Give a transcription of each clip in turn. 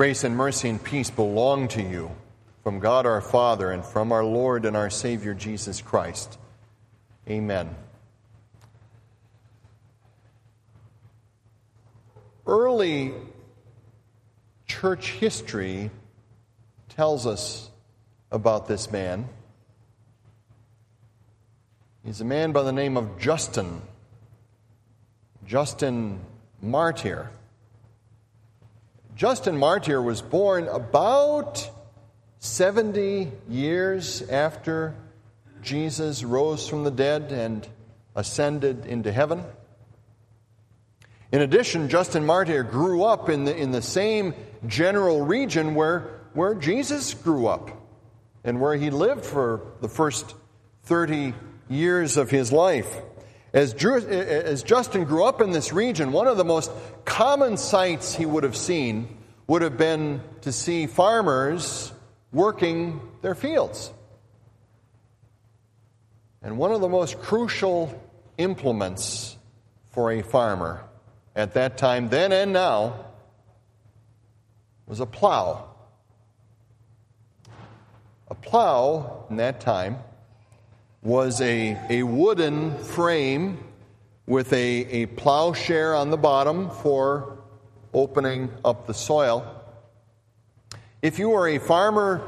Grace and mercy and peace belong to you from God our Father and from our Lord and our Savior Jesus Christ. Amen. Early church history tells us about this man. He's a man by the name of Justin, Justin Martyr. Justin Martyr was born about 70 years after Jesus rose from the dead and ascended into heaven. In addition, Justin Martyr grew up in the, in the same general region where, where Jesus grew up and where he lived for the first 30 years of his life. As, as Justin grew up in this region, one of the most common sights he would have seen would have been to see farmers working their fields. And one of the most crucial implements for a farmer at that time, then and now, was a plow. A plow in that time was a, a wooden frame with a, a plowshare on the bottom for opening up the soil. If you were a farmer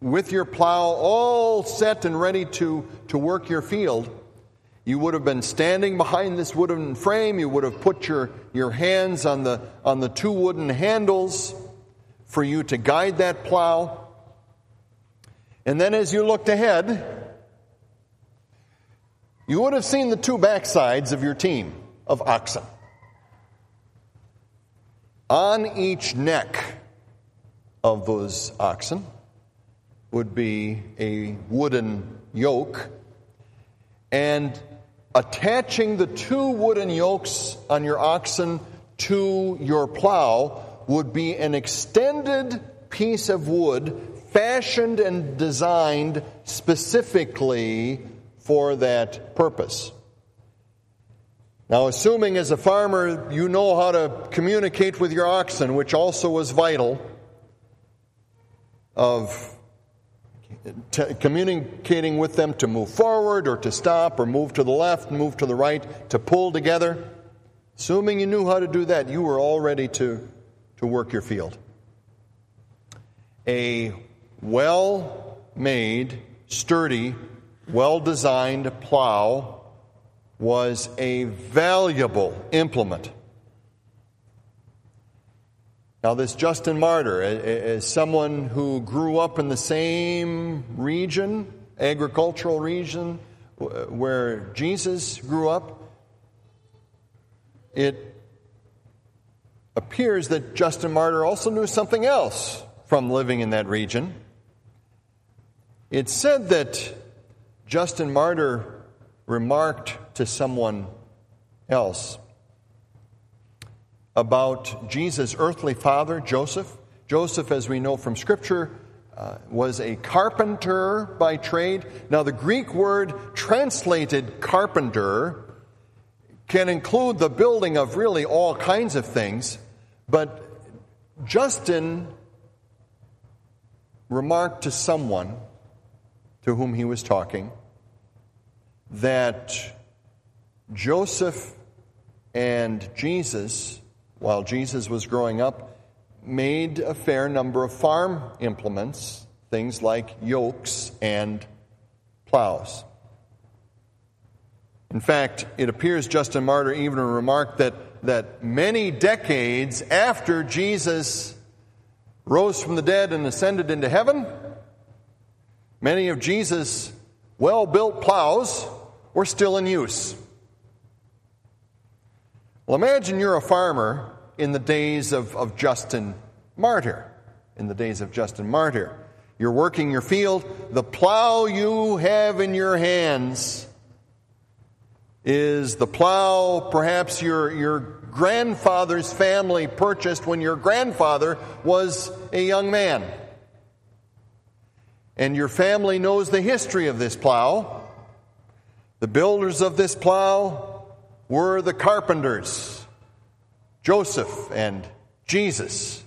with your plow all set and ready to, to work your field, you would have been standing behind this wooden frame. You would have put your, your hands on the, on the two wooden handles for you to guide that plow. And then as you looked ahead, you would have seen the two backsides of your team of oxen. On each neck of those oxen would be a wooden yoke, and attaching the two wooden yokes on your oxen to your plow would be an extended piece of wood fashioned and designed specifically for that purpose. Now, assuming as a farmer you know how to communicate with your oxen, which also was vital, of t- communicating with them to move forward or to stop or move to the left, move to the right, to pull together, assuming you knew how to do that, you were all ready to, to work your field. A well made, sturdy, well designed plow was a valuable implement. Now, this Justin Martyr, as someone who grew up in the same region, agricultural region, where Jesus grew up, it appears that Justin Martyr also knew something else from living in that region. It's said that Justin Martyr remarked to someone else about Jesus' earthly father, Joseph. Joseph, as we know from Scripture, uh, was a carpenter by trade. Now, the Greek word translated carpenter can include the building of really all kinds of things, but Justin remarked to someone to whom he was talking that Joseph and Jesus, while Jesus was growing up, made a fair number of farm implements, things like yokes and plows. In fact, it appears Justin Martyr even remarked that, that many decades after Jesus rose from the dead and ascended into heaven, many of Jesus' well built plows were still in use. Well, imagine you're a farmer in the days of, of Justin Martyr. In the days of Justin Martyr. You're working your field. The plow you have in your hands is the plow perhaps your, your grandfather's family purchased when your grandfather was a young man. And your family knows the history of this plow. The builders of this plow were the carpenters, Joseph and Jesus,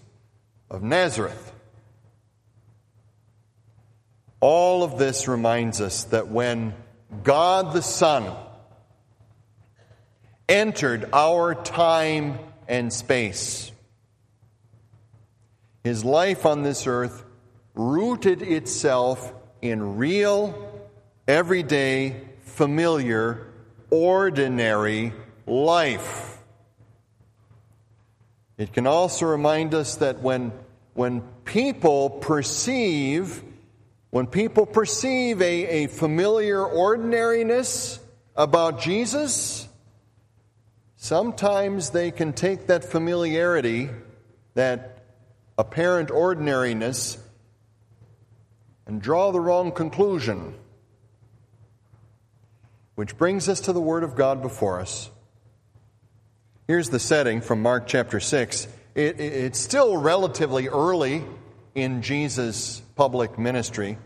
of Nazareth. All of this reminds us that when God the Son entered our time and space, his life on this earth rooted itself in real, everyday, familiar, ordinary life. It can also remind us that when, when people perceive when people perceive a, a familiar ordinariness about Jesus, sometimes they can take that familiarity, that apparent ordinariness, and draw the wrong conclusion. Which brings us to the Word of God before us. Here's the setting from Mark chapter 6. It, it, it's still relatively early in Jesus' public ministry.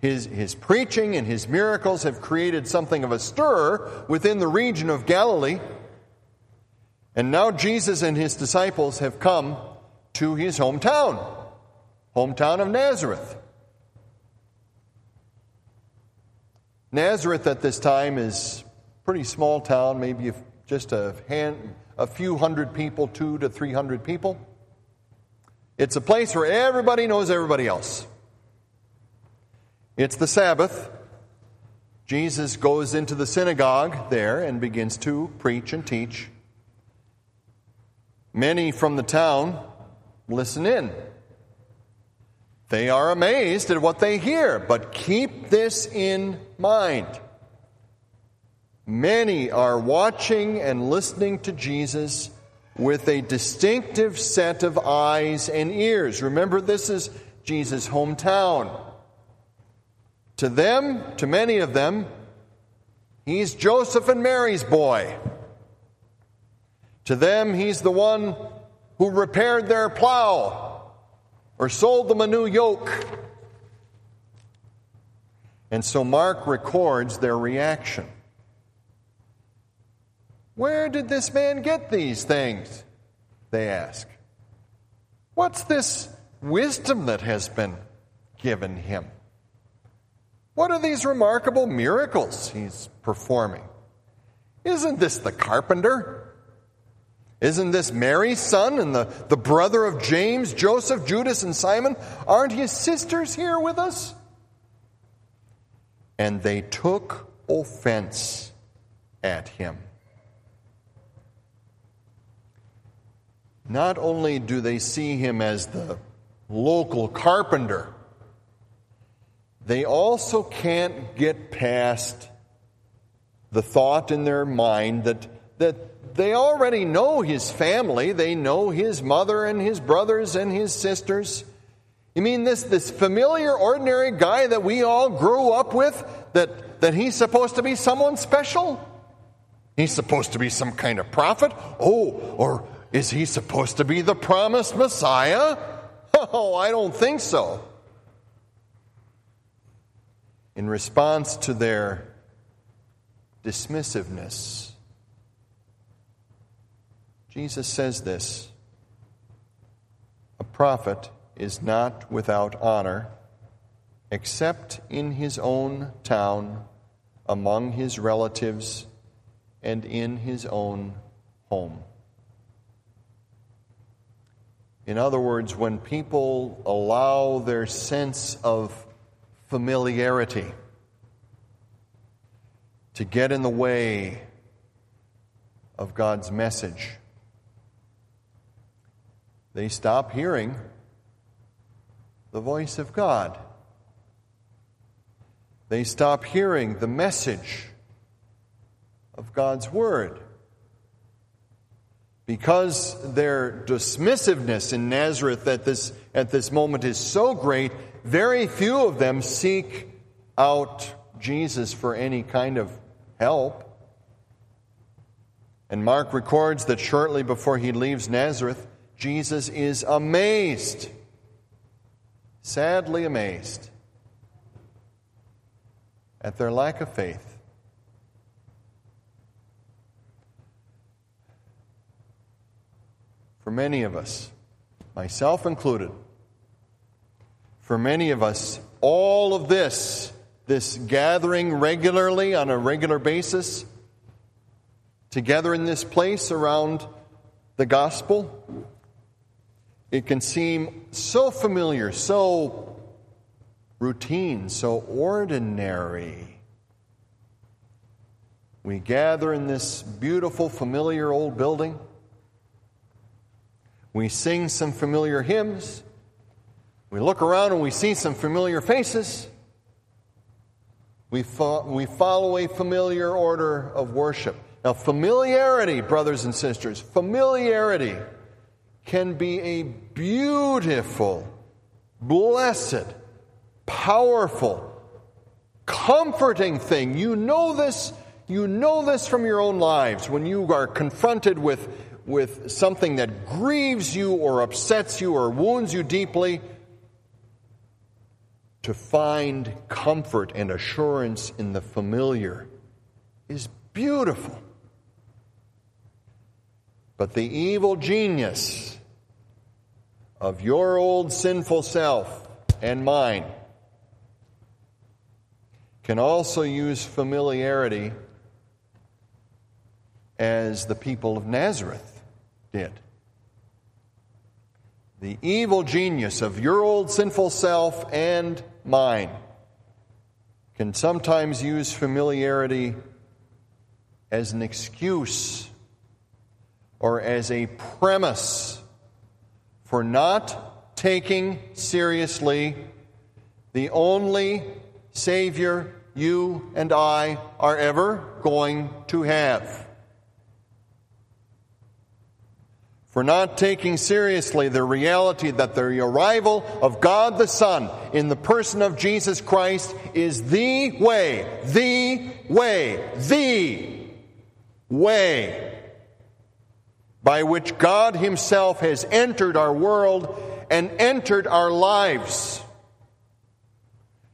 His, his preaching and his miracles have created something of a stir within the region of Galilee. And now Jesus and his disciples have come to his hometown, hometown of Nazareth. Nazareth at this time is a pretty small town, maybe just a, hand, a few hundred people, two to three hundred people. It's a place where everybody knows everybody else. It's the Sabbath. Jesus goes into the synagogue there and begins to preach and teach. Many from the town listen in. They are amazed at what they hear, but keep this in mind. Many are watching and listening to Jesus with a distinctive set of eyes and ears. Remember, this is Jesus' hometown. To them, to many of them, he's Joseph and Mary's boy. To them, he's the one who repaired their plow or sold them a new yoke. And so Mark records their reaction. Where did this man get these things? They ask. What's this wisdom that has been given him? What are these remarkable miracles he's performing? Isn't this the carpenter? Isn't this Mary's son and the, the brother of James, Joseph, Judas, and Simon? Aren't his sisters here with us? And they took offense at him. Not only do they see him as the local carpenter, they also can't get past the thought in their mind that, that they already know his family. They know his mother and his brothers and his sisters. You mean this, this familiar, ordinary guy that we all grew up with, that, that he's supposed to be someone special? He's supposed to be some kind of prophet? Oh, or is he supposed to be the promised Messiah? Oh, I don't think so in response to their dismissiveness. Jesus says this A prophet is not without honor except in his own town, among his relatives, and in his own home. In other words, when people allow their sense of familiarity to get in the way of God's message. They stop hearing the voice of God. They stop hearing the message of God's Word. Because their dismissiveness in Nazareth at this, at this moment is so great, very few of them seek out Jesus for any kind of help. And Mark records that shortly before he leaves Nazareth, Jesus is amazed, sadly amazed, at their lack of faith. For many of us, myself included, For many of us, all of this, this gathering regularly on a regular basis, together in this place around the gospel, it can seem so familiar, so routine, so ordinary. We gather in this beautiful, familiar old building. We sing some familiar hymns. We look around and we see some familiar faces. We, fo- we follow a familiar order of worship. Now, familiarity, brothers and sisters, familiarity can be a beautiful, blessed, powerful, comforting thing. You know this, you know this from your own lives when you are confronted with, with something that grieves you or upsets you or wounds you deeply to find comfort and assurance in the familiar is beautiful. But the evil genius of your old sinful self and mine can also use familiarity as the people of Nazareth did. The evil genius of your old sinful self and mine can sometimes use familiarity as an excuse or as a premise for not taking seriously the only Savior you and I are ever going to have. for not taking seriously the reality that the arrival of God the Son in the person of Jesus Christ is the way, the way, the way by which God Himself has entered our world and entered our lives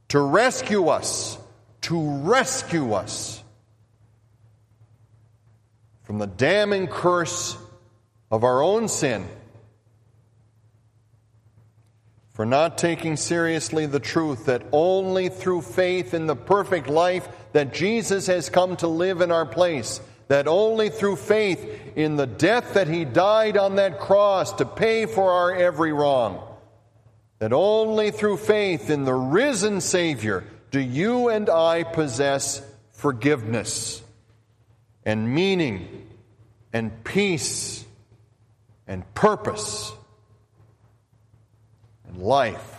to rescue us, to rescue us from the damning curse of our own sin, for not taking seriously the truth that only through faith in the perfect life that Jesus has come to live in our place, that only through faith in the death that he died on that cross to pay for our every wrong, that only through faith in the risen Savior do you and I possess forgiveness and meaning and peace and purpose and life.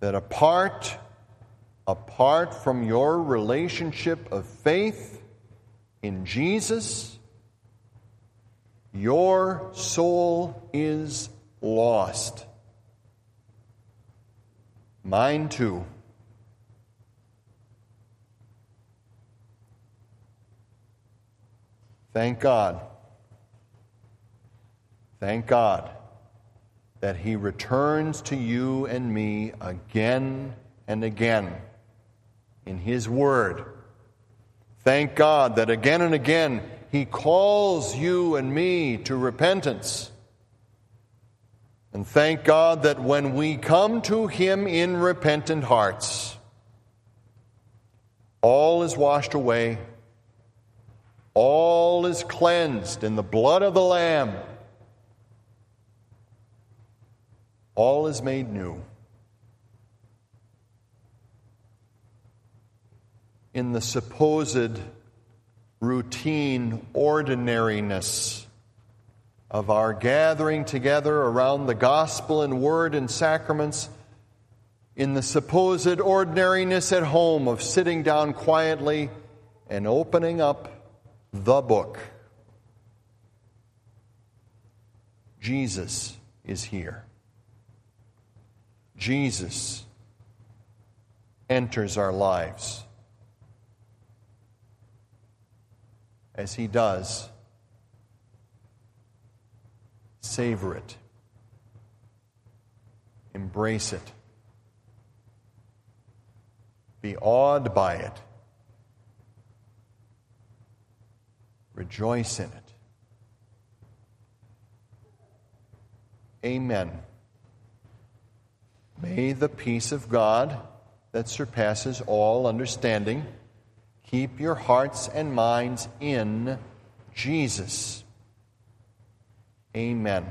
That apart apart from your relationship of faith in Jesus, your soul is lost. Mine too. Thank God. Thank God that He returns to you and me again and again in His Word. Thank God that again and again He calls you and me to repentance. And thank God that when we come to Him in repentant hearts, all is washed away all is cleansed in the blood of the Lamb. All is made new. In the supposed routine ordinariness of our gathering together around the gospel and word and sacraments, in the supposed ordinariness at home of sitting down quietly and opening up the book. Jesus is here. Jesus enters our lives. As he does, savor it, embrace it, be awed by it Rejoice in it. Amen. May the peace of God that surpasses all understanding keep your hearts and minds in Jesus. Amen.